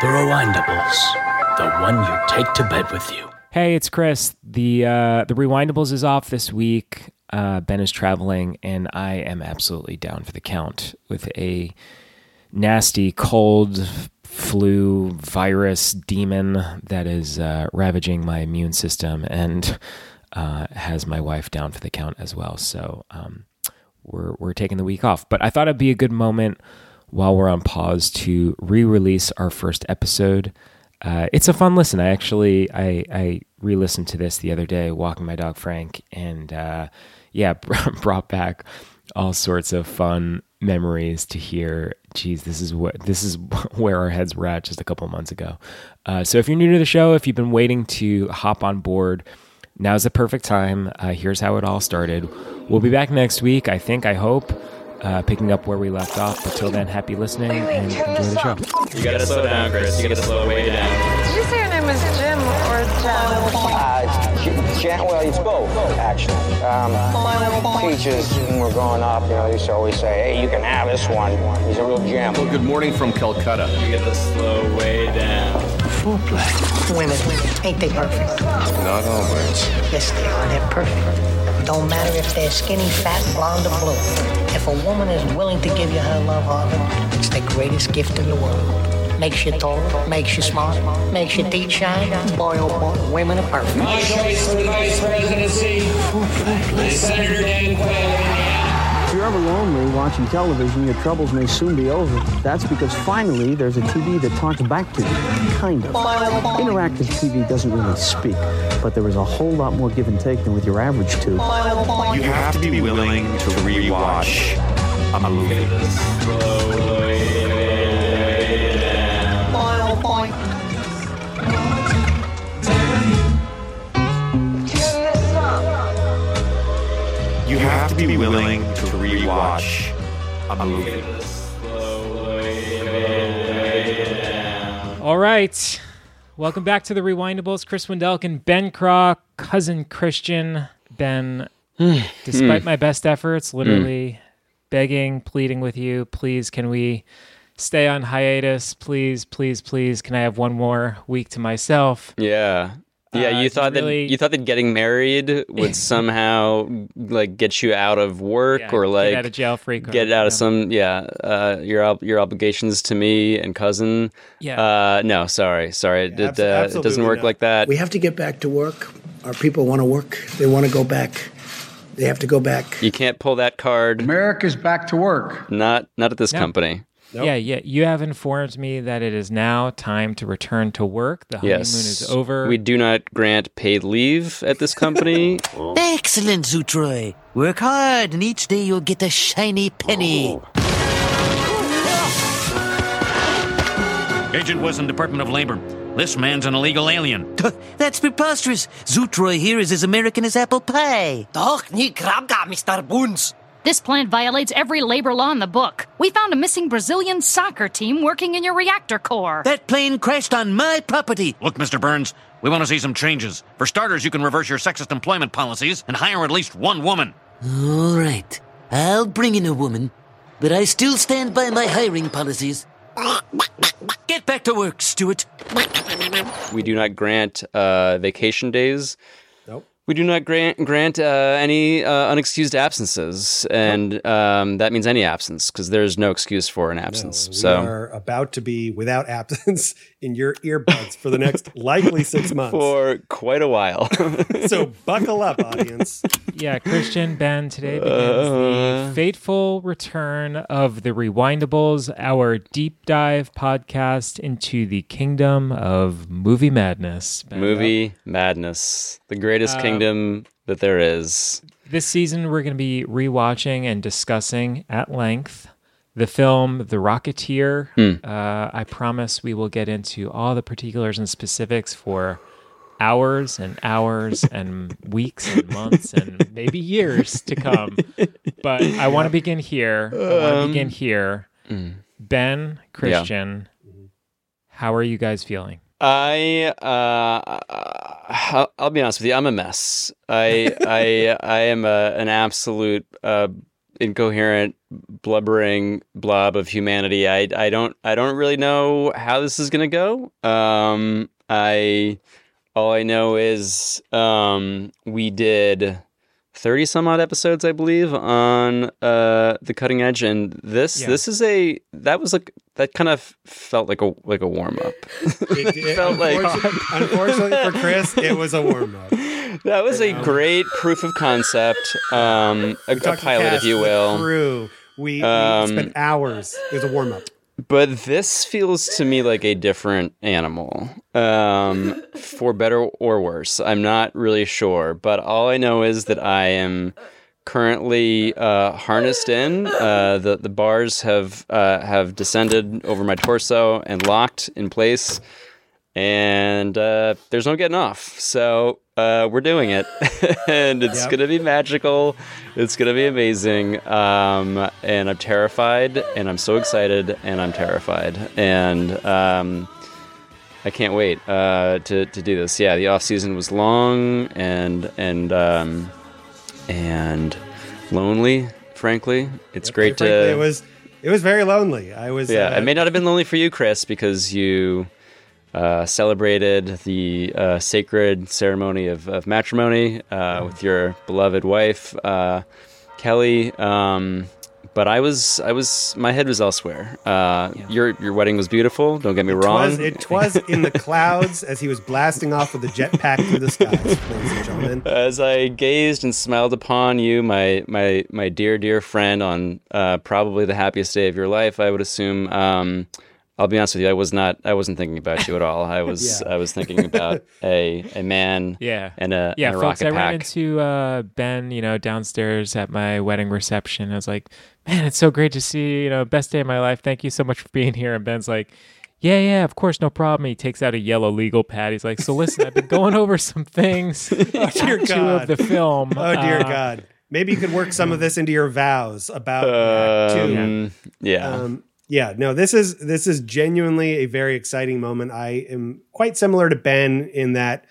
The Rewindables, the one you take to bed with you. Hey, it's Chris. The uh, the Rewindables is off this week. Uh, ben is traveling, and I am absolutely down for the count with a nasty cold flu virus demon that is uh, ravaging my immune system and uh, has my wife down for the count as well. So um, we're we're taking the week off. But I thought it'd be a good moment while we're on pause to re-release our first episode. Uh, it's a fun listen. I actually I, I re-listened to this the other day walking my dog Frank, and uh, yeah, brought back all sorts of fun memories to hear. Geez, this is what this is where our heads were at just a couple months ago. Uh, so if you're new to the show, if you've been waiting to hop on board, now's the perfect time. Uh, here's how it all started. We'll be back next week. I think. I hope uh, picking up where we left off. But till then, happy listening and enjoy the show. You gotta slow down, Chris. You gotta slow way down. Did you say your name was Jim or Jen? Uh, Jan, well, it's both, actually. Um, teachers, when we're growing up, you know, they used to always say, hey, you can have this one. He's a real gem. Well, good morning from Calcutta. You gotta slow way down. Women, ain't they perfect? Not always. Yes, they are. They're perfect. Don't matter if they're skinny, fat, blonde, or blue. If a woman is willing to give you her love, Harvey, it's the greatest gift in the world. Makes you tall, makes you smart, makes your teeth shine. Boy, oh boy, women are perfect. My choice for the vice presidency is Senator Dan Quayle. If you're ever lonely watching television, your troubles may soon be over. That's because finally there's a TV that talks back to you. Kind of. Oh Interactive TV doesn't really speak, but there was a whole lot more give and take than with your average tube. You have to be willing to rewatch a movie. Slow way down. You have to be willing to rewatch a movie. Slow way down. All right. Welcome back to the Rewindables. Chris Wendelken, Ben Craw, cousin Christian. Ben, hmm. despite my best efforts, hmm. literally begging, pleading with you, please, can we stay on hiatus? Please, please, please, can I have one more week to myself? Yeah. Yeah, Uh, you it's thought really- that you thought that getting married would somehow like get you out of work Yeah, or get like out of jail free card, get out of yeah. some yeah uh, your your obligations to me and cousin. Yeah. Uh, no, sorry, sorry, it, abs- uh, it doesn't work not. like that. We have to get back to work. Our people want to work. They want to go back. They have to go back. You can't pull that card. America's back to work. Not not at this No. Company. Yeah, yeah. You have informed me that it is now time to return to work. The honeymoon Yes, is over. We do not grant paid leave at this company. Excellent, Zutroy. Work hard, and each day you'll get a shiny penny. Oh. Agent Wilson, Department of Labor. This man's an illegal alien. That's preposterous. Zutroy here is as American as apple pie. Doch, nie Krabga, Mr. Boons. This plant violates every labor law in the book. We found a missing Brazilian soccer team working in your reactor core. That plane crashed on my property. Look, Mr. Burns, we want to see some changes. For starters, you can reverse your sexist employment policies and hire at least one woman. All right. I'll bring in a woman, but I still stand by my hiring policies. Get back to work, Stuart. we do not grant uh, vacation days. We do not grant grant uh, any uh, unexcused absences, and um, that means any absence because there's no excuse for an absence. So We so are about to be without absence in your earbuds for the next likely six months. for quite a while. so buckle up, audience. Yeah, Christian Ben, today begins Uh. the fateful return of the Rewindables, our deep dive podcast into the kingdom of movie madness. Ben. Movie madness, the greatest Um, kingdom that there is. This season, we're going to be rewatching and discussing at length the film The Rocketeer. Hmm. Uh, I promise we will get into all the particulars and specifics for hours and hours and weeks and months and maybe years to come. But I want to begin here. I want to Um, begin here. mm. Ben, Christian, how are you guys feeling? I uh, I'll, I'll be honest with you. I'm a mess. I I I am a, an absolute uh, incoherent, blubbering blob of humanity. I I don't I don't really know how this is gonna go. Um, I all I know is um, we did. 30 some odd episodes i believe on uh the cutting edge and this Yeah. this is a that was like that kind of felt like a like a warm up It, it- felt like- unfortunately, unfortunately for Chris, it was a warm up. That was a great proof of concept um a, a pilot if you will Crew. We, we Um, spent hours. Was a warm up. But this feels to me like a different animal, um, for better or worse. I'm not really sure, but all I know is that I am currently uh, harnessed in. Uh, the the bars have uh, have descended over my torso and locked in place, and uh, there's no getting off. So uh, we're doing it, and it's Yep. gonna be magical. It's gonna be amazing, um, and I'm terrified, and I'm so excited, and I'm terrified, and um, I can't wait uh, to to do this. Yeah, the off season was long and and um, and lonely. Frankly, it's great Frankly, to. it was it was very lonely. I was Yeah, uh, it may not have been lonely for you, Chris, because you uh, celebrated the uh, sacred ceremony of, of matrimony uh, with your beloved wife, uh, Kelly. Um, but I was, I was, my head was elsewhere. Uh, Your your wedding was beautiful. Don't get me It wrong. was, it was in the clouds as he was blasting off with a jetpack through the skies, ladies and gentlemen. As I gazed and smiled upon you, my my my dear dear friend, on uh, probably the happiest day of your life, I would assume. Um, I'll be honest with you, I was not. I wasn't thinking about you at all. I was. Yeah. I was thinking about a a man. Yeah. And a yeah, and a folks. rocket I ran into uh, Ben, you know, downstairs at my wedding reception. I was like, "Man, it's so great to see you. You know, best day of my life. Thank you so much for being here." And Ben's like, "Yeah, yeah, of course, no problem." He takes out a yellow legal pad. He's like, "So listen, I've been going over some things. Oh dear Act two God! of the film. Oh dear Uh, God! Maybe you could work some of this into your vows about Act two. Um, yeah. Um, yeah, no, this is this is genuinely a very exciting moment. I am quite similar to Ben in that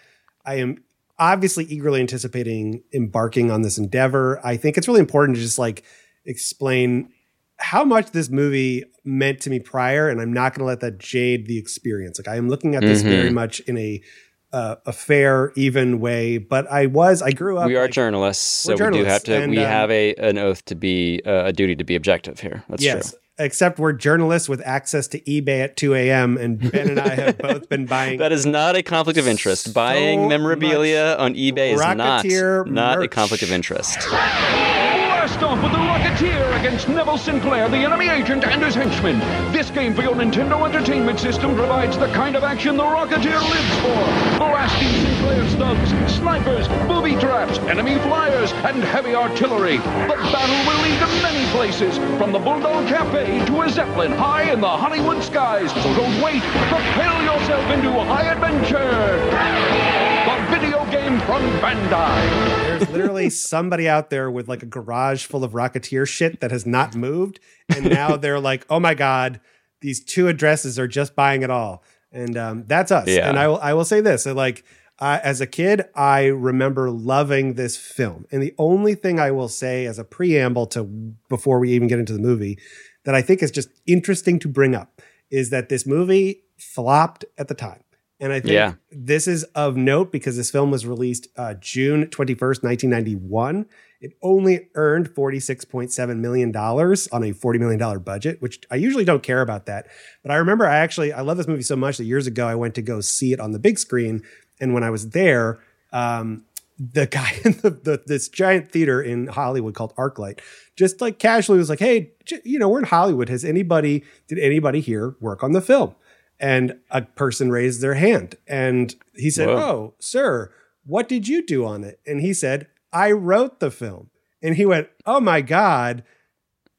I am obviously eagerly anticipating embarking on this endeavor. I think it's really important to just like explain how much this movie meant to me prior, and I'm not going to let that jade the experience. Like I am looking at this Mhm. very much in a uh, a fair, even way. But I was, I grew up. we are like- journalists, so we're we do have to. and, we um, have a an oath to be uh, a duty to be objective here. That's yes. true. Except we're journalists with access to eBay at 2 a.m. and Ben and I have both been buying That is not a conflict of interest. Buying memorabilia on eBay is not not a conflict of interest. Blast off with the Rocketeer against Neville Sinclair, the enemy agent, and his henchmen. This game for your Nintendo Entertainment System provides the kind of action the Rocketeer lives for. Blasting Sinclair's thugs, snipers, booby traps, enemy flyers, and heavy artillery. The battle will lead to many places, from the Bulldog Cafe to a Zeppelin high in the Hollywood skies. So don't wait. Propel yourself into high adventure. The video game from Bandai. There's literally somebody out there with like a garage full of Rocketeer shit that has not moved. And now they're like, oh my God, these two addresses are just buying it all. And um, that's us. Yeah. And I will, I will say this like, uh, as a kid, I remember loving this film. And the only thing I will say as a preamble to before we even get into the movie that I think is just interesting to bring up is that this movie flopped at the time. And I think Yeah. this is of note because this film was released uh, June 21st, 1991. It only earned $46.7 million on a $40 million budget, which I usually don't care about that. But I remember I actually, I love this movie so much that years ago I went to go see it on the big screen. And when I was there, um, the guy in the, the this giant theater in Hollywood called ArcLight just like casually was like, "Hey, you know, we're in Hollywood. Has anybody did anybody here work on the film?" And a person raised their hand, and he said, Whoa. "Oh, sir, what did you do on it?" And he said, "I wrote the film." And he went, "Oh my god."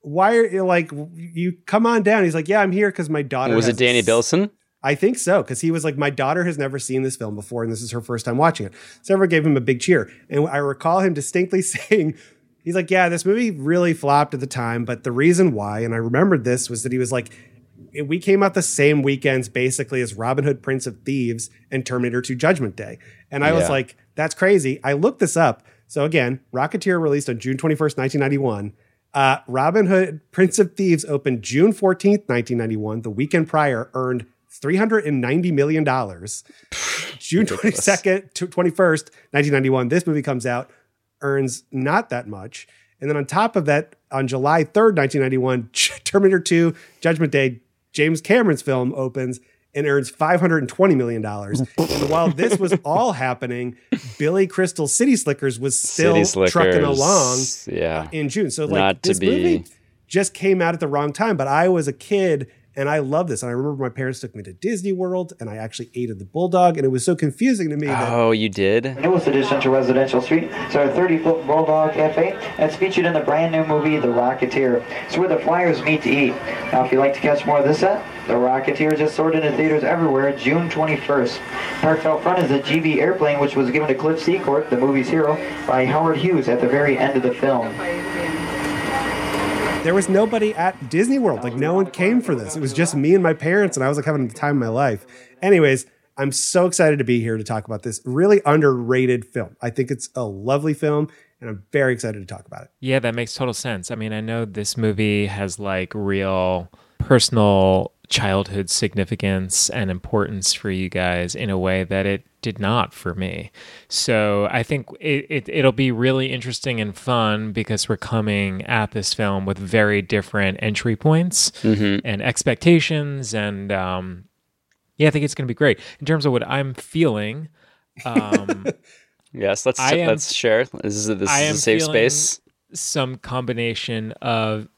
Why are you like you come on down? He's like, Yeah, I'm here because my daughter Was it Danny Bilson? I think so, because he was like, My daughter has never seen this film before, and this is her first time watching it. So everyone gave him a big cheer. And I recall him distinctly saying, He's like, Yeah, this movie really flopped at the time, but the reason why, and I remembered this, was that he was like, we came out the same weekends basically as Robin Hood Prince of Thieves and Terminator 2 Judgment Day. And I was like, that's crazy. I looked this up. So again, Rocketeer released on June 21st, 1991. Uh, Robin Hood, Prince of Thieves opened June 14th, 1991. The weekend prior earned $390 million. June 22nd to 21st, 1991, this movie comes out, earns not that much. And then on top of that, on July 3rd, 1991, Terminator 2, Judgment Day, James Cameron's film opens and earns $520 million. and while this was all happening, Billy Crystal City Slickers was still City trucking along yeah. Uh, in June. So like Not this movie just came out at the wrong time, but I was a kid and I love this. And I remember my parents took me to Disney World and I actually ate at the Bulldog and it was so confusing to me that Oh, you did? Newest addition to Residential Street is our 30-foot Bulldog Cafe. That's featured in the brand new movie, The Rocketeer. It's where the flyers meet to eat. Now, if you'd like to catch more of this set, The Rocketeer just soared into theaters everywhere June 21st. Parked out front is a GB airplane, which was given to Cliff Secord, the movie's hero, by Howard Hughes at the very end of the film. There was nobody at Disney World. Like no one came for this. It was just me and my parents, and I was like having the time of my life. Anyways, I'm so excited to be here to talk about this really underrated film. I think it's a lovely film, and I'm very excited to talk about it. Yeah, that makes total sense. I mean, I know this movie has like real personal childhood significance and importance for you guys in a way that it did not for me. So I think it, it it'll be really interesting and fun because we're coming at this film with very different entry points Mhm. and expectations and um yeah, I think it's going to be great. In terms of what I'm feeling, um Yes, let's am- let's share. This is a, this I is a safe space. Some combination of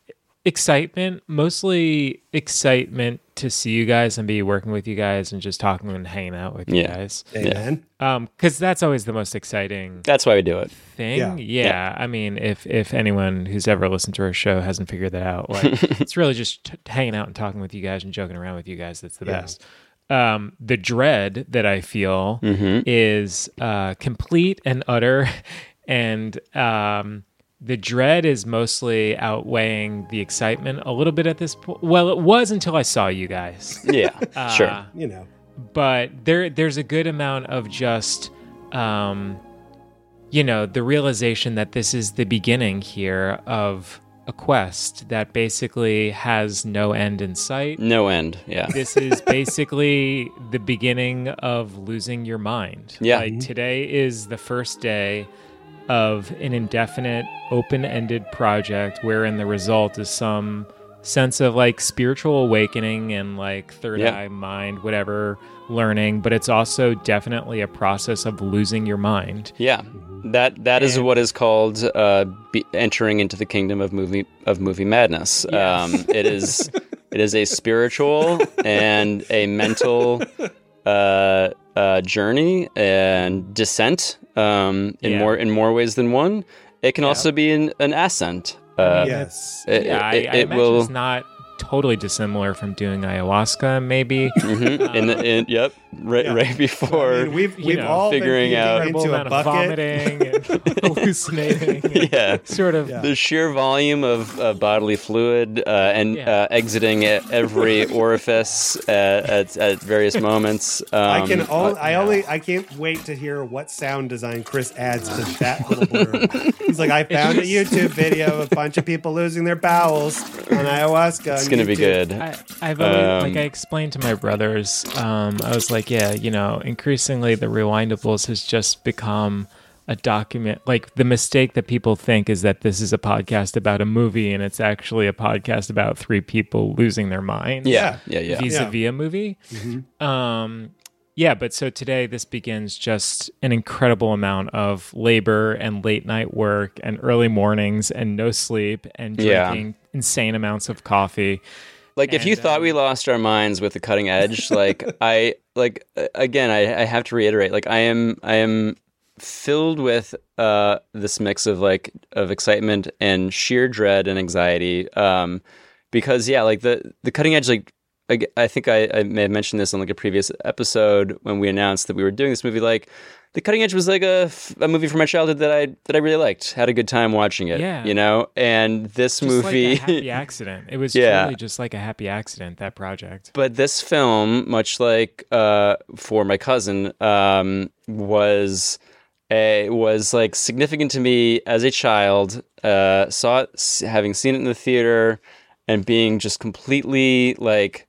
excitement, mostly excitement to see you guys and be working with you guys and just talking and hanging out with you Yeah. guys. Amen. Um, because that's always the most exciting That's why we do it. thing. Yeah. Yeah. I mean, if if anyone who's ever listened to our show hasn't figured that out, like it's really just t- hanging out and talking with you guys and joking around with you guys. That's the Yeah. best. Um, the dread that I feel Mhm. is uh, complete and utter, and um, the dread is mostly outweighing the excitement a little bit at this point. Well, it was until I saw you guys Yeah, Uh, sure. You know, but there there's a good amount of just um you know the realization that this is the beginning here of a quest that basically has no end in sight No end. Yeah. this is basically the beginning of losing your mind Yeah. like today is the first day of an indefinite open-ended project wherein the result is some sense of like spiritual awakening and like third Yeah. eye mind whatever learning but it's also definitely a process of losing your mind Yeah, that that is what is called uh, be entering into the kingdom of movie of movie madness. Um, it is it is a spiritual and a mental uh, uh, journey and descent um, in Yeah. more in more ways than one. It can also be an, an ascent. Uh, yes. it, yeah it- I it will. it's not totally dissimilar from doing ayahuasca maybe Mhm, in the, in, yep, right, Yeah. right before. I mean, we've we've know, all been figuring puking out- into a amount of bucket. vomiting and hallucinating and yeah, sort of Yeah. the sheer volume of uh, bodily fluid uh, and Yeah. uh, exiting at every orifice at, at, at various moments. Um, I can only, uh, I only, I can't wait to hear what sound design Chris adds to that little blurb. He's like, I found a YouTube video of a bunch of people losing their bowels on ayahuasca. It's on gonna be YouTube. good. I, I've always, like Um, I explained to my brothers. Um, I was like, yeah, you know, increasingly the rewindables has just become a document. Like the mistake that people think is that this is a podcast about a movie, and it's actually a podcast about three people losing their minds. yeah, yeah, yeah. vis-a-vis a movie. Mm-hmm. Um, yeah, but so today this begins just an incredible amount of labor and late night work and early mornings and no sleep and Yeah. drinking insane amounts of coffee. Like if you And, thought um, we lost our minds with the cutting edge, like I like again, I, I have to reiterate, like I am I am filled with uh this mix of like of excitement and sheer dread and anxiety. Um because yeah, like the the cutting edge like I, I think I, I may have mentioned this on like a previous episode when we announced that we were doing this movie. Like, the Cutting Edge was like a movie from my childhood that I that I really liked. Had a good time watching it. Yeah. you know. And this Just movie, like a happy accident. It was Yeah. truly just like a happy accident, that project. But this film, much like uh, for my cousin, um, was a, was like significant to me as a child. Uh, saw it, having seen it in the theater, and being just completely like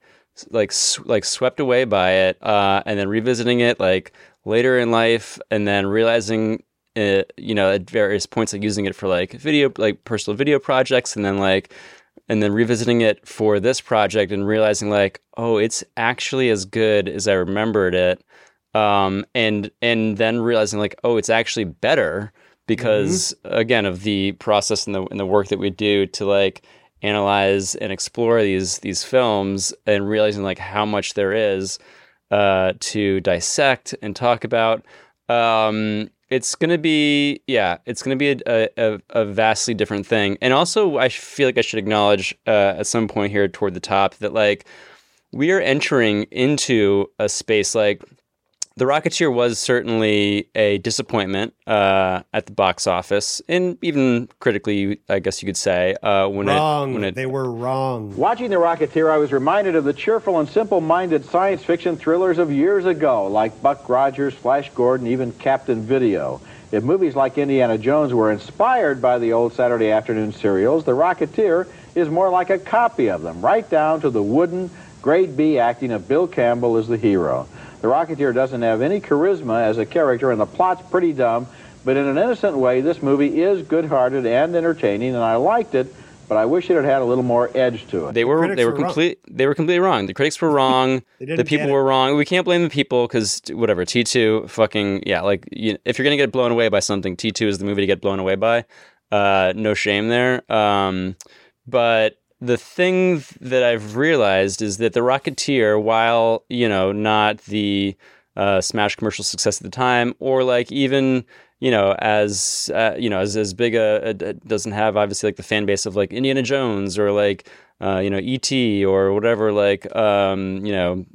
like s- like swept away by it, uh, and then revisiting it like later in life, and then realizing. it, you know, at various points, like using it for like video, like personal video projects, and then like and then revisiting it for this project and realizing like oh it's actually as good as i remembered it um and and then realizing like oh it's actually better because again of the process and the and the work that we do to like analyze and explore these these films and realizing like how much there is uh to dissect and talk about um it's gonna be yeah it's gonna be a, a, a vastly different thing. And also i feel like i should acknowledge uh, at some point here toward the top that like we are entering into a space like the Rocketeer was certainly a disappointment uh, at the box office, and even critically, I guess you could say, uh, when wrong. it when it they were wrong. Watching The Rocketeer, I was reminded of the cheerful and simple-minded science fiction thrillers of years ago, like Buck Rogers, Flash Gordon, even Captain Video. If movies like Indiana Jones were inspired by the old Saturday afternoon serials, The Rocketeer is more like a copy of them, right down to the wooden, grade B acting of Bill Campbell as the hero. The Rocketeer doesn't have any charisma as a character, and the plot's pretty dumb, but in an innocent way, this movie is good-hearted and entertaining, and I liked it, but I wish it had had a little more edge to it. they were critics they were were wrong. complete they were completely wrong. The critics were wrong. The people were wrong. We can't blame the people because whatever T two fucking yeah like you, if you're gonna get blown away by something, T two is the movie to get blown away by. Uh, no shame there. Um, but the thing that I've realized is that the Rocketeer, while you know not the uh, smash commercial success at the time, or like even you know as uh, you know as as big a, a doesn't have obviously like the fan base of like Indiana Jones or like uh, you know E.T. or whatever like um, you know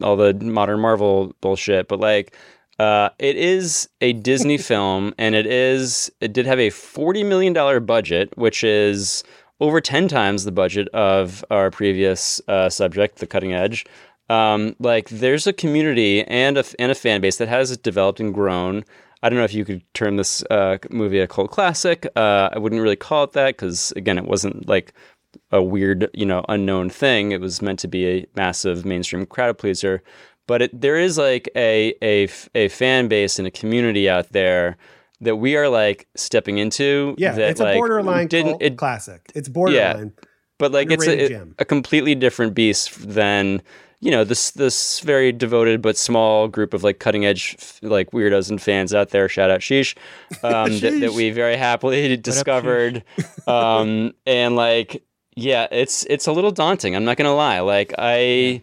all the modern Marvel bullshit, but like. Uh, it is a Disney film, and it is. It did have a forty million dollar budget, which is over ten times the budget of our previous uh, subject, The Cutting Edge. Um, like, there's a community and a and a fan base that has developed and grown. I don't know if you could term this uh, movie a cult classic. Uh, I wouldn't really call it that because, again, it wasn't like a weird, you know, unknown thing. It was meant to be a massive mainstream crowd pleaser. But it, there is like a, a a fan base and a community out there that we are like stepping into. Yeah, that, it's a borderline didn't it classic. It's borderline. but like it's a, a completely different beast than you know this this very devoted but small group of like cutting edge like weirdos and fans out there. Shout out Sheesh, um, that, that we very happily discovered, um, and like yeah, it's it's a little daunting. I'm not gonna lie. Like I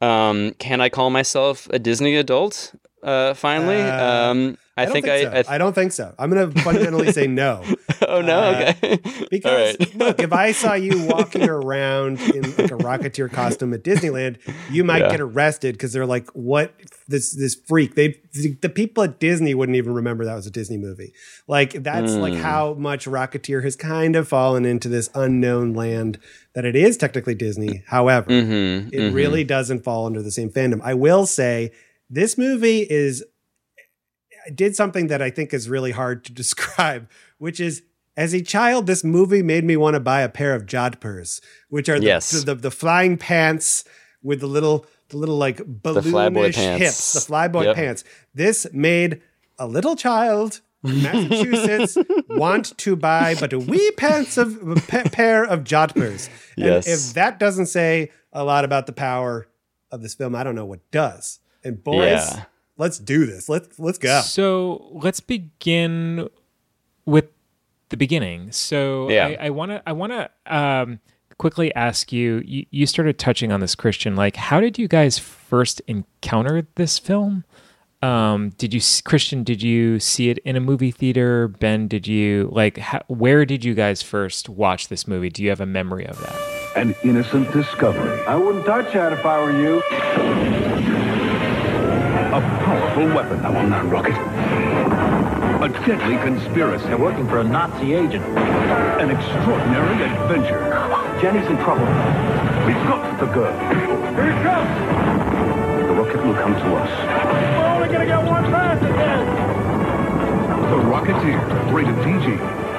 um, can I call myself a Disney adult? Uh, finally, Uh, um, I, don't think, so. I, I th- I don't think so. I'm going to fundamentally say no. oh no, Uh, okay, Because right. look, if I saw you walking around in like a Rocketeer costume at Disneyland, you might Yeah. get arrested because they're like, "What this this freak?" They the people at Disney wouldn't even remember that was a Disney movie. Like that's like Mm. how much Rocketeer has kind of fallen into this unknown land that it is technically Disney. However, Mhm, it mhm. really doesn't fall under the same fandom. I will say this movie is did something that I think is really hard to describe, which is as a child, this movie made me want to buy a pair of jodhpurs, which are the, Yes. the, the, the flying pants with the little the little like balloonish hips, the flyboy Yep. pants. This made a little child in Massachusetts want to buy but a wee pants of pa- pair of jodhpurs. And Yes. if that doesn't say a lot about the power of this film, I don't know what does. And boys, Yeah. Let's do this. Let's let's go. So let's begin with the beginning. So Yeah. I want to I want to um, quickly ask you, you. You started touching on this, Christian. Like, how did you guys first encounter this film? Um, did you, Christian? Did you see it in a movie theater? Ben, did you like? How, where did you guys first watch this movie? Do you have a memory of that? An innocent discovery. I wouldn't touch that if I were you. A powerful weapon. I want that rocket. A deadly conspiracy. They're working for a Nazi agent. An extraordinary adventure. Jenny's in trouble. We've got the girl. Here it comes! The rocket will come to us. We're only gonna get one pass again. The Rocketeer, rated PG.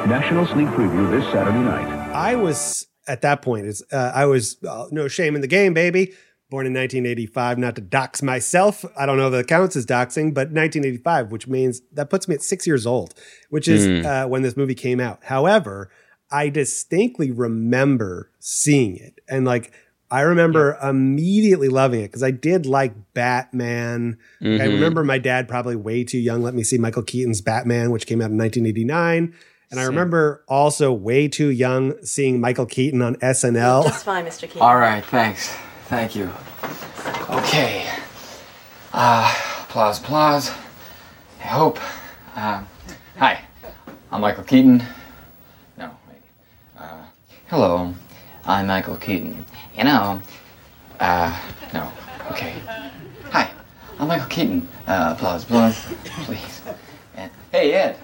National sneak preview this Saturday night. I was at that point. It's uh, I was uh, no shame in the game, baby. Born in 1985, not to dox myself. I don't know if that counts as doxing, but 1985, which means that puts me at six years old, which is Hmm. uh, when this movie came out. However, I distinctly remember seeing it, and like I remember immediately loving it because I did like Batman. I Mhm. remember my dad probably way too young let me see Michael Keaton's Batman, which came out in 1989. And I remember also way too young seeing Michael Keaton on SNL. Just fine, Mr. Keaton. All right, thanks. Thank you. Okay. Uh, applause, applause. I hope. Uh, hi, I'm Michael Keaton. No, wait. Uh, hello, I'm Michael Keaton. You know, uh, no, okay. Hi, I'm Michael Keaton. Uh, applause, applause, please. And, hey, Ed.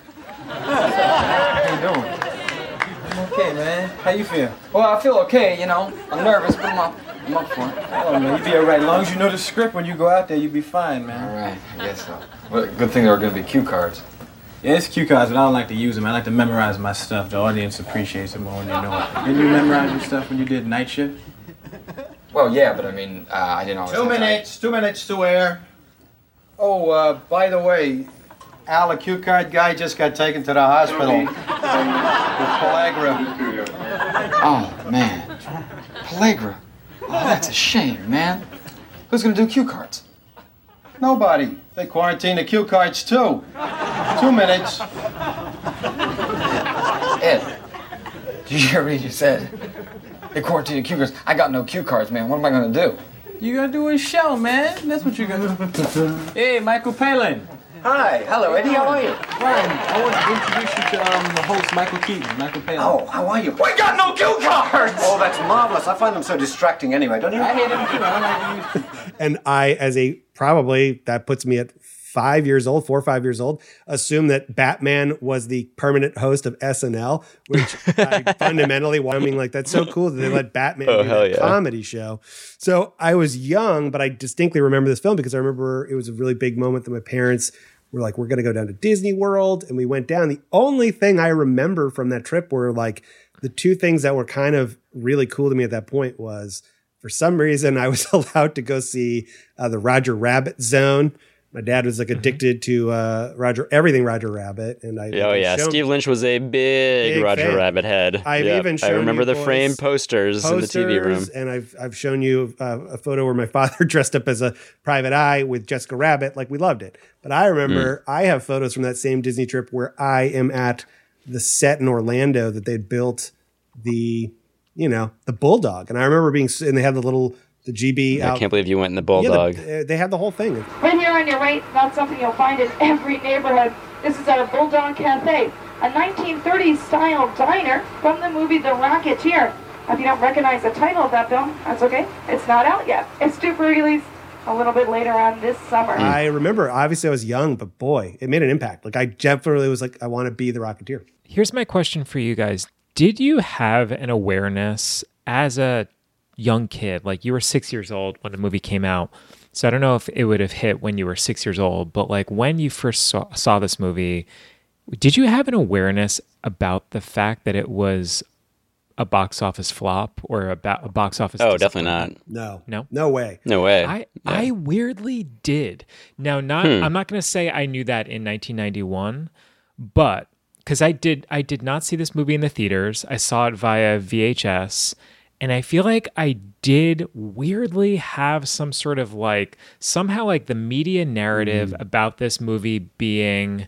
How you doing? I'm okay, man. How you feel? Well, I feel okay, you know. I'm nervous, but I'm up, I'm up for it. Oh man, you be alright. As long as you know the script when you go out there, you be fine, man. Alright, I guess so. Well, good thing there are going to be cue cards. Yeah, it's cue cards, but I don't like to use them. I like to memorize my stuff. The audience appreciates it more when they know it. Didn't you memorize your stuff when you did night shift? Well, yeah, but I mean, uh, I didn't always. Two have time. minutes, two minutes to air. Oh, uh, by the way, Al, the cue card guy, just got taken to the hospital with pellagra. Oh man, Pellagra. Oh, that's a shame, man. Who's gonna do cue cards? Nobody. They quarantine the cue cards too. Two minutes. Ed, did you hear what he just said? They quarantined the cue cards. I got no cue cards, man. What am I gonna do? You gotta do a show, man. That's what you gotta do. hey, Michael Palin. Hi, hello, Eddie. How are you? Fine. I want to introduce you to um, the host, Michael Keaton. Michael Palin. Oh, how are you? We got no cue cards! Oh, that's marvelous. I find them so distracting anyway, don't you? I hate them too. I like to and I, as a probably that puts me at five years old, four or five years old, assume that Batman was the permanent host of SNL, which I fundamentally, I mean, like that's so cool that they let Batman Oh, do hell that yeah. comedy show. So I was young, but I distinctly remember this film because I remember it was a really big moment that my parents were like, "We're going to go down to Disney World," and we went down. The only thing I remember from that trip were like the two things that were kind of really cool to me at that point was for some reason I was allowed to go see uh, the Roger Rabbit Zone. My dad was like Mm-hmm. addicted to uh, Roger everything Roger Rabbit, and I Oh yeah, showed- Steve Lynch was a big, Big Roger fan. Rabbit head. I've Yep. even I remember the boys framed posters, in the TV room. and I've I've shown you uh, a photo where my father dressed up as a private eye with Jessica Rabbit. Like we loved it. But I remember Hmm. I have photos from that same Disney trip where I am at the set in Orlando that they built the you know the bulldog, and I remember being and they had the little the GB. I out- can't believe you went in the Yeah, bulldog. the- uh, they had the whole thing. Right here on your right, not something you'll find in every neighborhood. This is at a Bulldog Cafe, a 1930s style diner from the movie The Rocketeer. If you don't recognize the title of that film, that's okay. It's not out yet. It's due for release a little bit later on this summer. I remember. Obviously, I was young, but boy, it made an impact. Like I definitely was like, I want to be the Rocketeer. Here's my question for you guys. Did you have an awareness as a young kid? Like you were six years old when the movie came out. So I don't know if it would have hit when you were six years old, but like when you first saw, saw this movie, did you have an awareness about the fact that it was a box office flop or about a box office? Oh, definitely not. No, no, no way, no way. I I weirdly did. Now, not Hmm. I'm not going to say I knew that in 1991, but because I did I did not see this movie in the theaters. I saw it via VHS, and I feel like I did weirdly have some sort of like somehow like the media narrative about this movie being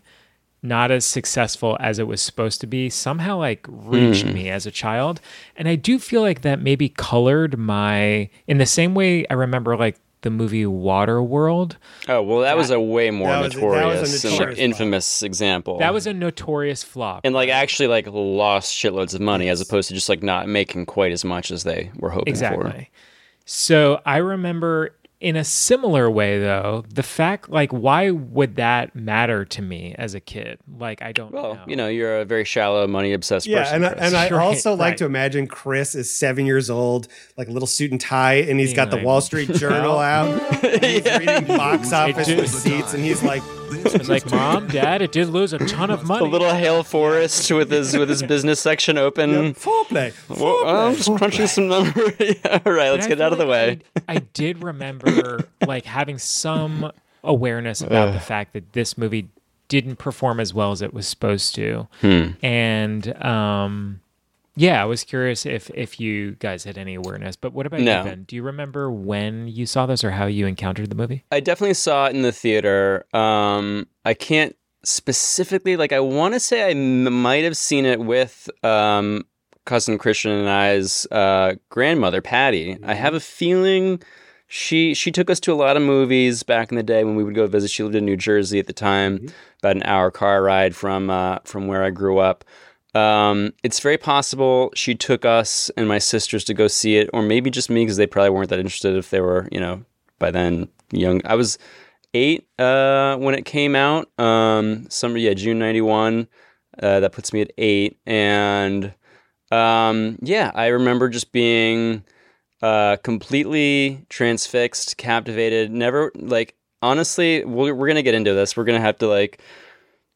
not as successful as it was supposed to be somehow like reached Hmm. me as a child and i do feel like that maybe colored my in the same way i remember like the movie waterworld. Oh well, that was a way more That was- that was a notorious and infamous example. that was a notorious flop. And like actually like lost shitloads of money as opposed to just like not making quite as much as they were hoping for. exactly. So i remember in a similar way though the fact like why would that matter to me as a kid like i don't know You know, you're a very shallow, money obsessed Yeah, person. and I, Chris. and I Right, also like to imagine Chris is seven years old, like a little suit and tie, and he's Being got the Wall Street Journal out. and he's reading box office receipts, and he's like, I was like, Mom, Dad, it did lose a ton of money. The little Hale Forest with his with his business section open. Foreplay. Well, I'm just crunching some numbers. yeah, all right, let's get out of the way. I, I did remember like having some awareness about the fact that this movie didn't perform as well as it was supposed to. Hmm. And um yeah, I was curious if if you guys had any awareness. But what about No. you, Ben? Do you remember when you saw this or how you encountered the movie? I definitely saw it in the theater. Um, I can't specifically like. I want to say I m- might have seen it with um, cousin Christian and I's uh, grandmother Patty. I have a feeling she she took us to a lot of movies back in the day when we would go visit. She lived in New Jersey at the time, about an hour car ride from uh, from where I grew up. Um, it's very possible she took us and my sisters to go see it, or maybe just me because they probably weren't that interested if they were, you know, by then young. I was eight uh, when it came out. Um, summer, yeah, June '91. Uh, that puts me at eight, and um, yeah, I remember just being uh, completely transfixed, captivated. Never like honestly, we're, we're gonna get into this. We're gonna have to like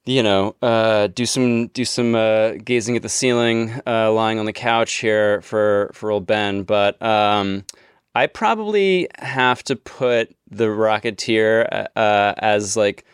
you know, uh, do some do some uh, gazing at the ceiling, uh, lying on the couch here for for old Ben. But um, I probably have to put the Rocketeer uh, as like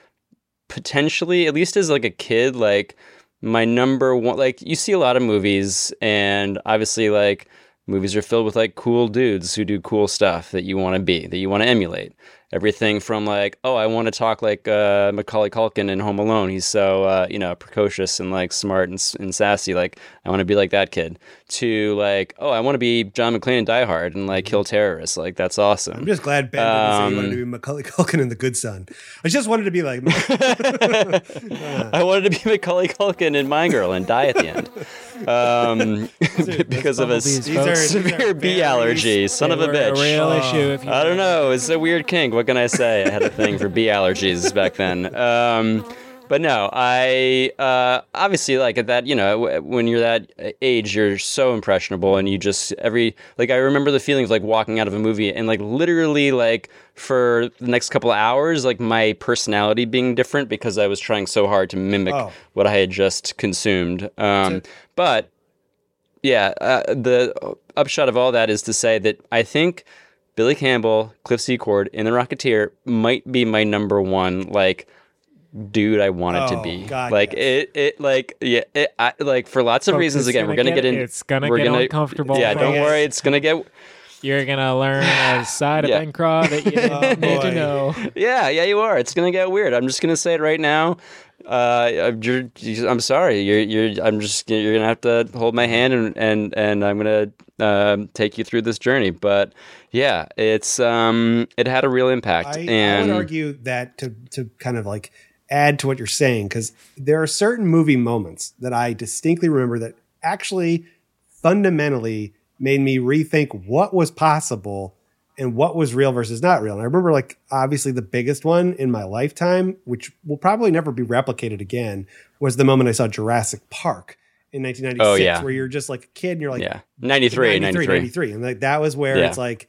potentially, at least as like a kid, like my number one. Like you see a lot of movies, and obviously, like movies are filled with like cool dudes who do cool stuff that you want to be, that you want to emulate. Everything from like, oh, I want to talk like uh, Macaulay Culkin in Home Alone. He's so uh, you know precocious and like smart and, and sassy. Like I want to be like that kid. To like, oh, I want to be John McClane in Die Hard and like kill terrorists. Like that's awesome. I'm just glad Ben didn't say he wanted Um, to be Macaulay Culkin in The Good Son. I just wanted to be like, I wanted to be Macaulay Culkin in My Girl and die at the end. Um, because of a Bumblebees, s- folks. These are- severe bee allergy. Son of a They were a bitch. real issue if you I don't know. It's a weird kink. What can I say? I had a thing for bee allergies back then. Um, but no, I uh, obviously like at that. You know, when you're that age, you're so impressionable, and you just every like I remember the feeling of like walking out of a movie and like literally like for the next couple of hours, like my personality being different because I was trying so hard to mimic Oh. what I had just consumed. Um, but yeah, uh, the upshot of all that is to say that I think Billy Campbell, Cliff Secord in The Rocketeer might be my number one like dude I wanted it to Oh, be. God, like it it like yeah, it, I, like for lots of Folks, reasons again, gonna we're going to get- get, in it's gonna we're get gonna, uncomfortable, Yeah, don't folks. worry, it's going to get You're gonna learn a side Yeah. of Ben Craw that you didn't need to know. yeah, yeah, you are. It's gonna get weird. I'm just gonna say it right now. Uh, I'm, you're, I'm sorry. You're, you're. I'm just. You're gonna have to hold my hand and and and I'm gonna um, take you through this journey. But yeah, it's um, it had a real impact. I, I would argue that to to kind of like add to what you're saying because there are certain movie moments that I distinctly remember that actually fundamentally made me rethink what was possible and what was real versus not real. And I remember like obviously the biggest one in my lifetime, which will probably never be replicated again, was the moment I saw Jurassic Park in 1996, Oh, yeah. where you're just like a kid and you're like, yeah, 93, 93. 93. And like that was where Yeah. it's like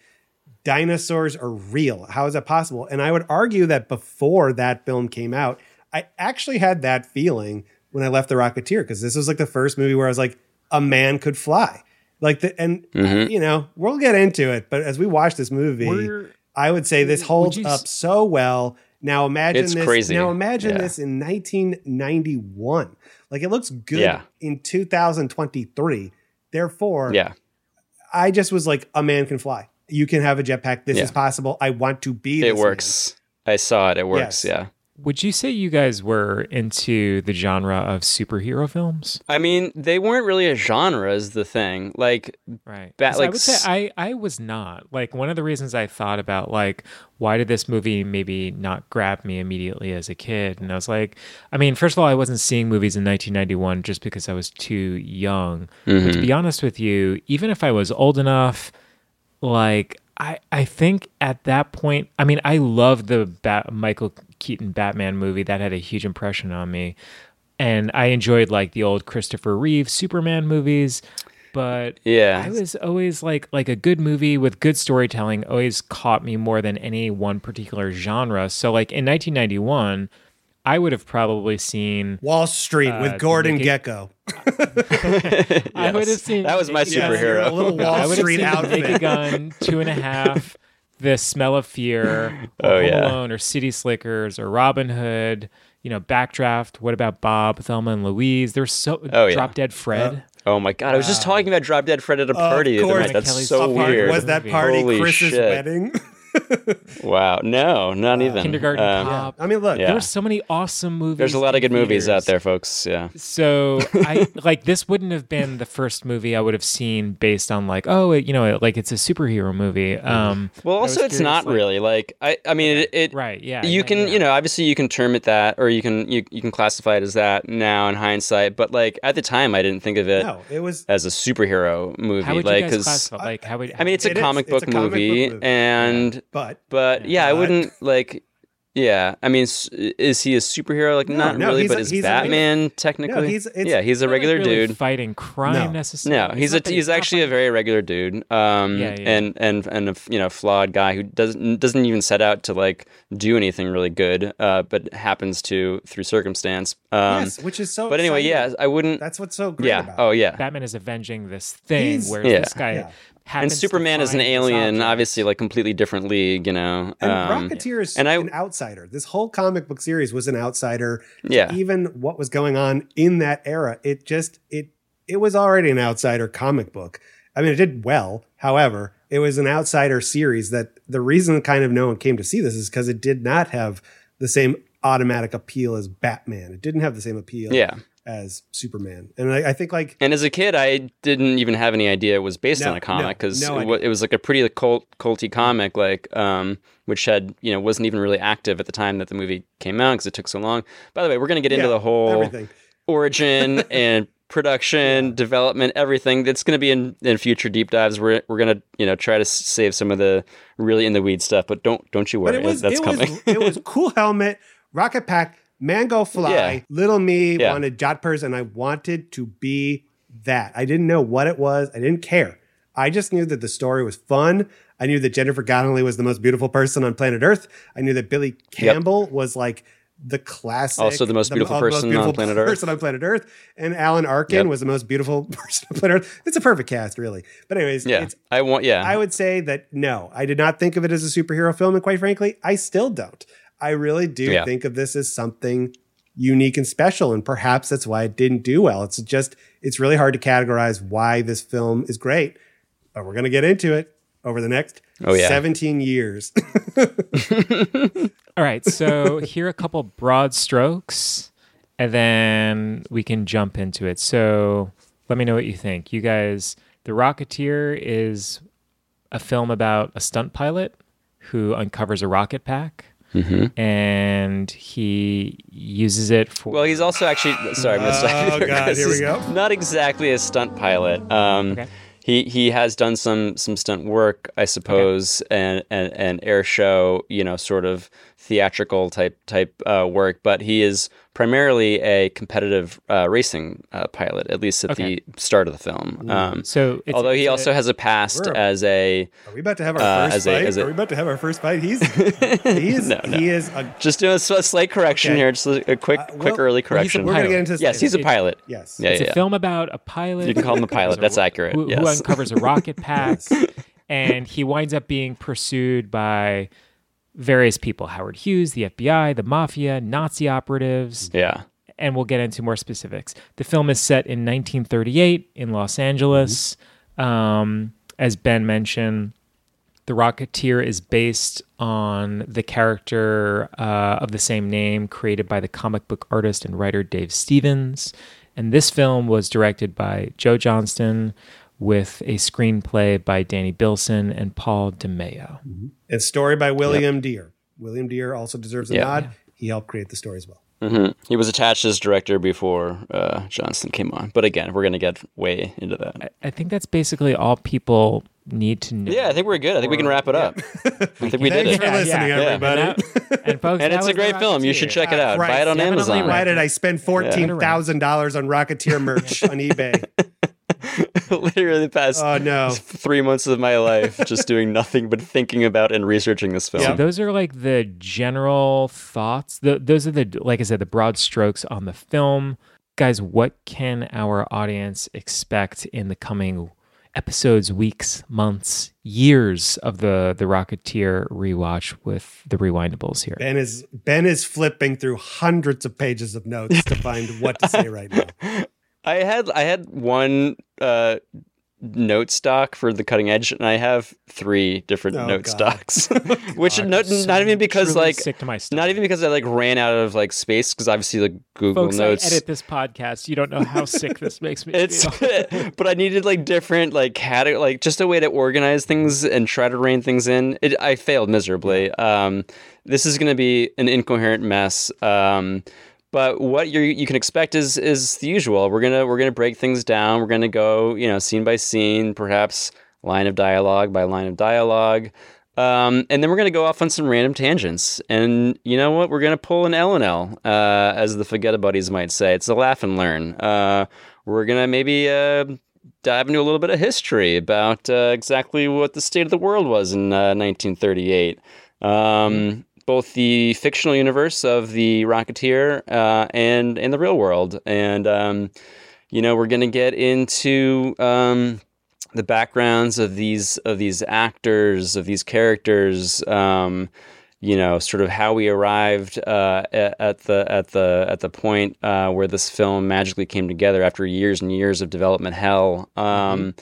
dinosaurs are real. How is that possible? And I would argue that before that film came out, I actually had that feeling when I left The Rocketeer because this was like the first movie where I was like, a man could fly. Like the and Mhm. you know we'll get into it, but as we watch this movie, We're- I would say this holds you up so well. Now imagine It's this. crazy. Now imagine Yeah. this in 1991. Like it looks good Yeah. in 2023. Therefore, yeah, I just was like, a man can fly. You can have a jetpack. This Yeah. is possible. I want to be. it this works. I saw it. It works. Yes. Yeah. Would you say you guys were into the genre of superhero films? I mean, they weren't really a genre, is the thing. Like, Right. 'Cause like I would say I, I was not. Like one of the reasons I thought about like why did this movie maybe not grab me immediately as a kid? And I was like, I mean, first of all, I wasn't seeing movies in 1991 just because I was too young. But to mm-hmm. be honest with you, even if I was old enough, like I I think at that point, I mean, I loved the Bat- Michael Keaton Batman movie that had a huge impression on me. And I enjoyed like the old Christopher Reeve Superman movies, but Yeah. I was always like like a good movie with good storytelling always caught me more than any one particular genre. So like in 1991, I would have probably seen Wall Street uh, with Gordon Naked- Gekko. I would have seen That was my Naked Gun. superhero. A little Wall I would have Street seen The outfit. Naked Gun, Two and a Half, The Smell of Fear, or Oh, Home yeah. Alone, or City Slickers, or Robin Hood. You know, Backdraft. What about Bob, Thelma and Louise? There's so Oh, yeah. Drop Dead Fred. Oh my god! I was just talking about Drop Dead Fred at a Of party the course. night. That's Kelly's so weird. Was that party Holy Chris's shit. wedding? Wow. No, not even. Kindergarten Um, Cop. I mean, look, Yeah. There were so many awesome movies. There's a lot of in good movies out there, folks. Yeah. So I like this wouldn't have been the first movie I would have seen based on like oh it, you know like it's a superhero movie. Um, Well, also it's not like- really like I. I mean, it. it Right, yeah, You yeah, can, yeah. you know, obviously you can term it that, or you can you, you can classify it as that now in hindsight. But like at the time, I didn't think of it, No, it was- as a superhero movie. How would like, you guys 'cause- classify? Like how would I mean, it's a It is. comic It's a book comic book movie, movie. and But but yeah, I wouldn't like. Yeah, I mean, is he a superhero? Like, No, not no, really, he's but a- is he's a- Batman technically? he's- it's- yeah, he's a regular really dude. fighting crime No. necessarily. No, It's he's a he's not actually a very regular dude, um, Yeah, yeah. and and and a f- you know flawed guy who doesn't doesn't even set out to like do anything really good, uh, but happens to through circumstance. Um, yes, which is so. but anyway, exciting. yeah, I wouldn't. That's what's so great yeah. about. Oh yeah. Batman is avenging this thing, He's- whereas Yeah. this guy Yeah. And happens to Superman is an alien, obviously, like completely different league, you know. And um, Rocketeer is and I- an outsider. This whole comic book series was an outsider. to Yeah. Even what was going on in that era, it just it it was already an outsider comic book. I mean, it did well. However, it was an outsider series that the reason kind of no one came to see this is because it did not have the same automatic appeal as Batman. It didn't have the same appeal Yeah. As Superman. And I, I think like And as a kid, I didn't even have any idea it was based No, on a comic because no it, it was like a pretty cult, culty comic, like um, which had you know wasn't even really active at the time that the movie came out because it took so long. By the way, we're gonna get into the whole everything. origin and production, development, everything. That's gonna be in, in future deep dives. We're we're gonna you know try to save some of the really in the weed stuff, but don't don't you worry, But it was that's it coming. was it was cool helmet, rocket pack, mango fly, Yeah. little me Yeah. wanted jodhpurs, and I wanted to be that. I didn't know what it was. I didn't care. I just knew that the story was fun. I knew that Jennifer Connelly was the most beautiful person on planet Earth. I knew that Billy Campbell was like the classic, Also the most beautiful person on planet Earth. person on planet Earth, and Alan Arkin Yep. was the most beautiful person on planet Earth. It's a perfect cast, really. But anyways, yeah, it's I want yeah. I would say that no, I did not think of it as a superhero film, and quite frankly, I still don't. I really do Yeah. think of this as something unique and special, and perhaps that's why it didn't do well. It's just it's really hard to categorize why this film is great, but we're gonna get into it over the next Oh, yeah. 17 years. All right, so here are a couple broad strokes, and then we can jump into it. So let me know what you think. You guys, The Rocketeer is a film about a stunt pilot who uncovers a rocket pack. Mhm. And he uses it for. Well, he's also actually sorry, Mr. Oh, God, here we go. Not exactly a stunt pilot. Um, Okay. He he has done some some stunt work, I suppose, and, and and air show, you know, sort of theatrical type type uh, work. But he is primarily a competitive uh, racing uh, pilot, at least at Okay. the start of the film. Um, So it's- although he it's a- also has a past We're- as a Are we about to have our Uh, first as a- fight? a- Are we about to have our first fight? He's he is No, no. he is a just doing a, slight correction Okay. here, just a a quick quick well- early well, a correction. we're gonna get into this yes, he's a It's- pilot. Yes. Yeah, it's yeah, a yeah. film about a pilot. You can call him a who pilot. That's accurate. Who, who uncovers a rocket pack, and he winds up being pursued by various people: Howard Hughes, the FBI, the mafia, Nazi operatives. Yeah. And we'll get into more specifics. The film is set in 1938 in Los Angeles. Um, as Ben mentioned, the Rocketeer is based on the character uh, of the same name created by the comic book artist and writer Dave Stevens. And this film was directed by Joe Johnston with a screenplay by Danny Bilson and Paul DeMeo. and story by William Dear. William Dear also deserves a Yeah. nod. He helped create the story as well. hmm He was attached as director before uh, Johnston came on. But again, we're going to get way into that. I think that's basically all people need to know. Yeah, I think we're good. I think we can wrap it up. I think we did it. Thanks it. for listening, Yeah. everybody. And, that- and folks, And it's a great film. You should Rocketeer. check it out. Christ, Buy it on definitely Amazon. right. Why did I spend fourteen thousand dollars on Rocketeer merch on eBay? Literally the past Oh, no. three months of my life just doing nothing but thinking about and researching this film. So those are like the general thoughts. The, those are the, like I said, the broad strokes on the film. Guys, what can our audience expect in the coming episodes, weeks, months, years of the the Rocketeer rewatch with the Rewindables here? Ben is Ben is flipping through hundreds of pages of notes to find what to say right now. I had I had one uh, note stock for the cutting edge, and I have three different Oh, note God. stocks, which not, not even because like sick to my not even because I like ran out of like space because obviously like Google Folks, Notes. I edit this podcast. You don't know how sick this makes me It's, but I needed like different like cat like just a way to organize things and try to rein things in. It, I failed miserably. Um, this is going to be an incoherent mess. Um, but what you you can expect is is the usual. We're gonna we're gonna break things down. We're gonna go you know scene by scene, perhaps line of dialogue by line of dialogue. Um, and then we're going to go off on some random tangents. And you know what? We're going to pull an L and L, uh, as the Forget Buddies might say. It's a laugh and learn. Uh, we're going to maybe uh, dive into a little bit of history about uh, exactly what the state of the world was in uh, 1938. Um, both the fictional universe of the Rocketeer uh, and and the real world. And um, you know, we're going to get into um, the backgrounds of these of these actors of these characters um, you know sort of how we arrived uh, at, the at the at the point uh, where this film magically came together after years and years of development hell um,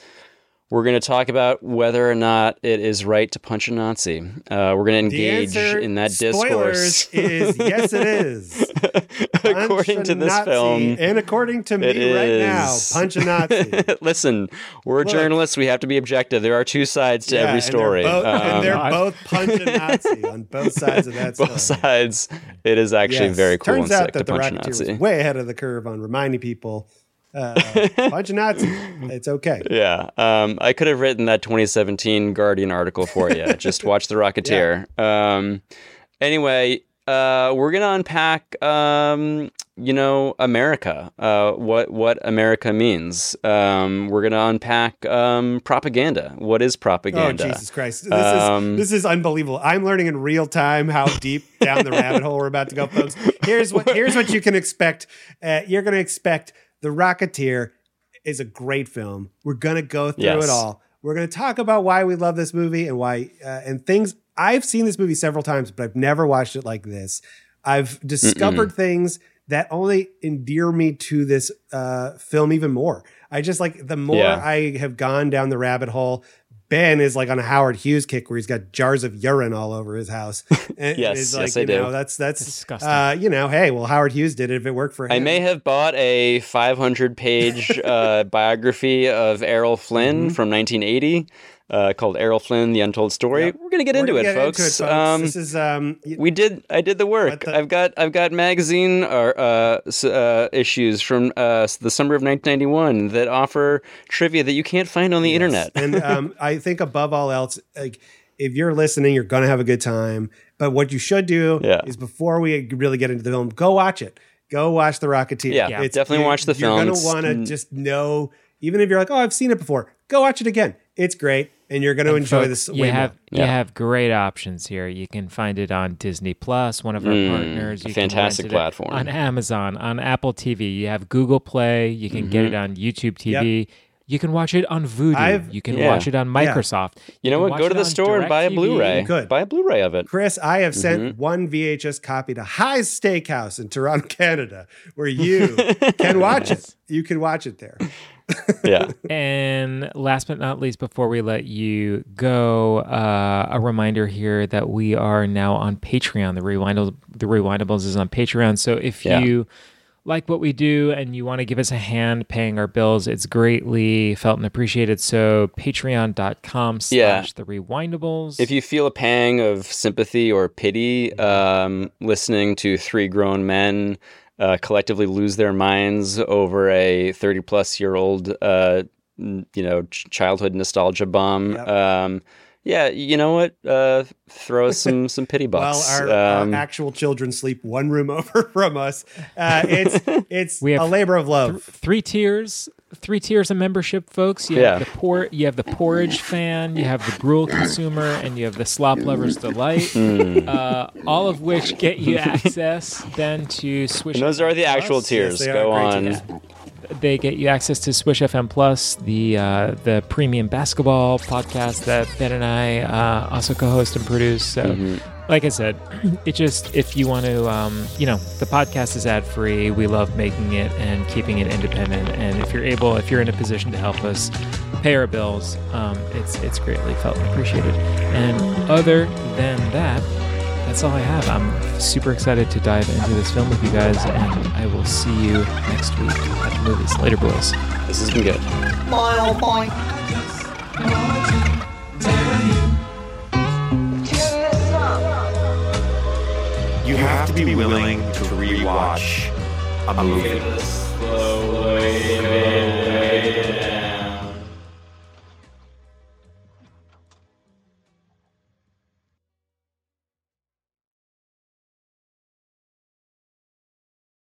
we're going to talk about whether or not it is right to punch a Nazi. Uh, we're going to engage answer, in that spoilers, discourse. is yes, it is. according Punch to this Nazi, film, and according to me it right now, punch a Nazi. Listen, we're Look. journalists. We have to be objective. There are two sides to Yeah, every and they're story. both- and Um, they're both punch a Nazi on both sides of that story. both sides. It is actually Yes. very cool Turns and out sick to that the punch a Rocketeer Nazi. was way ahead of the curve on reminding people, uh, punch a Nazi. It's okay. Yeah, um, I could have written that 2017 Guardian article for you. Just watch The Rocketeer. Um, anyway, uh, we're gonna unpack, um, you know, America. Uh, what what America means. Um, we're gonna unpack um, propaganda. What is propaganda? Oh Jesus Christ! This Um, is this is unbelievable. I'm learning in real time how deep down the rabbit hole we're about to go, folks. Here's what here's what you can expect. Uh, you're going to expect The Rocketeer is a great film. We're going to go through Yes. it all. We're going to talk about why we love this movie and why uh, and things. I've seen this movie several times, but I've never watched it like this. I've discovered things that only endear me to this uh, film even more. I just like the more Yeah. I have gone down the rabbit hole. Ben is like on a Howard Hughes kick where he's got jars of urine all over his house. And Yes, it's yes, like, I you do. know, that's that's disgusting. Uh, you know, hey, well, Howard Hughes did it if it worked for him. I may have bought a 500 page uh, biography of Errol Flynn Mm-hmm. from 1980 uh, called Errol Flynn: The Untold Story. We're gonna get into gonna it, get into it, folks. Um, this is um, we did. I did the work. the- I've got. I've got magazine or uh, uh, issues from uh, the summer of 1991 that offer trivia that you can't find on the internet. and um, I think above all else, like if you're listening, you're gonna have a good time. But what you should do Yeah. is before we really get into the film, go watch it. Go watch The Rocketeer. Yeah, definitely watch the film. You're gonna want to mm. just know, even if you're like, oh, I've seen it before. Go watch it again. It's great, and you're gonna enjoy Folks, this. You have more. you have great options here. You can find it on Disney Plus, one of our Mm, partners. You can fantastic it platform. on Amazon, on Apple TV. You have Google Play. You can get Mhm. it on YouTube TV. You can watch it on Vudu. I've- you can Yeah. watch it on Yeah. Microsoft. You know can what? Go to the on store and buy a Blu-ray. You could. buy a Blu-ray of it. Chris, I have sent Mhm. one VHS copy to Hy's Steakhouse in Toronto, Canada, where you can watch it. You can watch it there. Yeah. And last but not least, before we let you go, uh, a reminder here that we are now on Patreon. The Rewindable, the Rewindables is on Patreon. So if Yeah. you like what we do and you want to give us a hand paying our bills, it's greatly felt and appreciated. So patreon.com Yeah. slash the Rewindables. If you feel a pang of sympathy or pity um, listening to three grown men uh, collectively lose their minds over a 30 plus year old, uh, you know, childhood nostalgia bomb, um, yeah, you know what? Uh, throw us some some pity bucks. our, our Um, actual children sleep one room over from us, uh, it's it's We have a labor of love. three tiers three tiers of membership, folks. You Yeah. have the por- you have the porridge fan, you have the gruel consumer, and you have the slop lovers delight. Mm. Uh, all of which get you access then to Swish. And those are the actual Plus. tiers. Go on. They get you access to Swish FM Plus, the uh, the premium basketball podcast that Ben and I uh, also co-host and produce. So, Mhm. like I said, it just if you want to, um, you know, the podcast is ad free. We love making it and keeping it independent. And if you're able, if you're in a position to help us pay our bills, um, it's it's greatly felt and appreciated. And other than that, that's all I have. I'm super excited to dive into this film with you guys, and I will see you next week at the movies. Later, boys. This has been good. Bye, old. You have to be willing to rewatch a movie.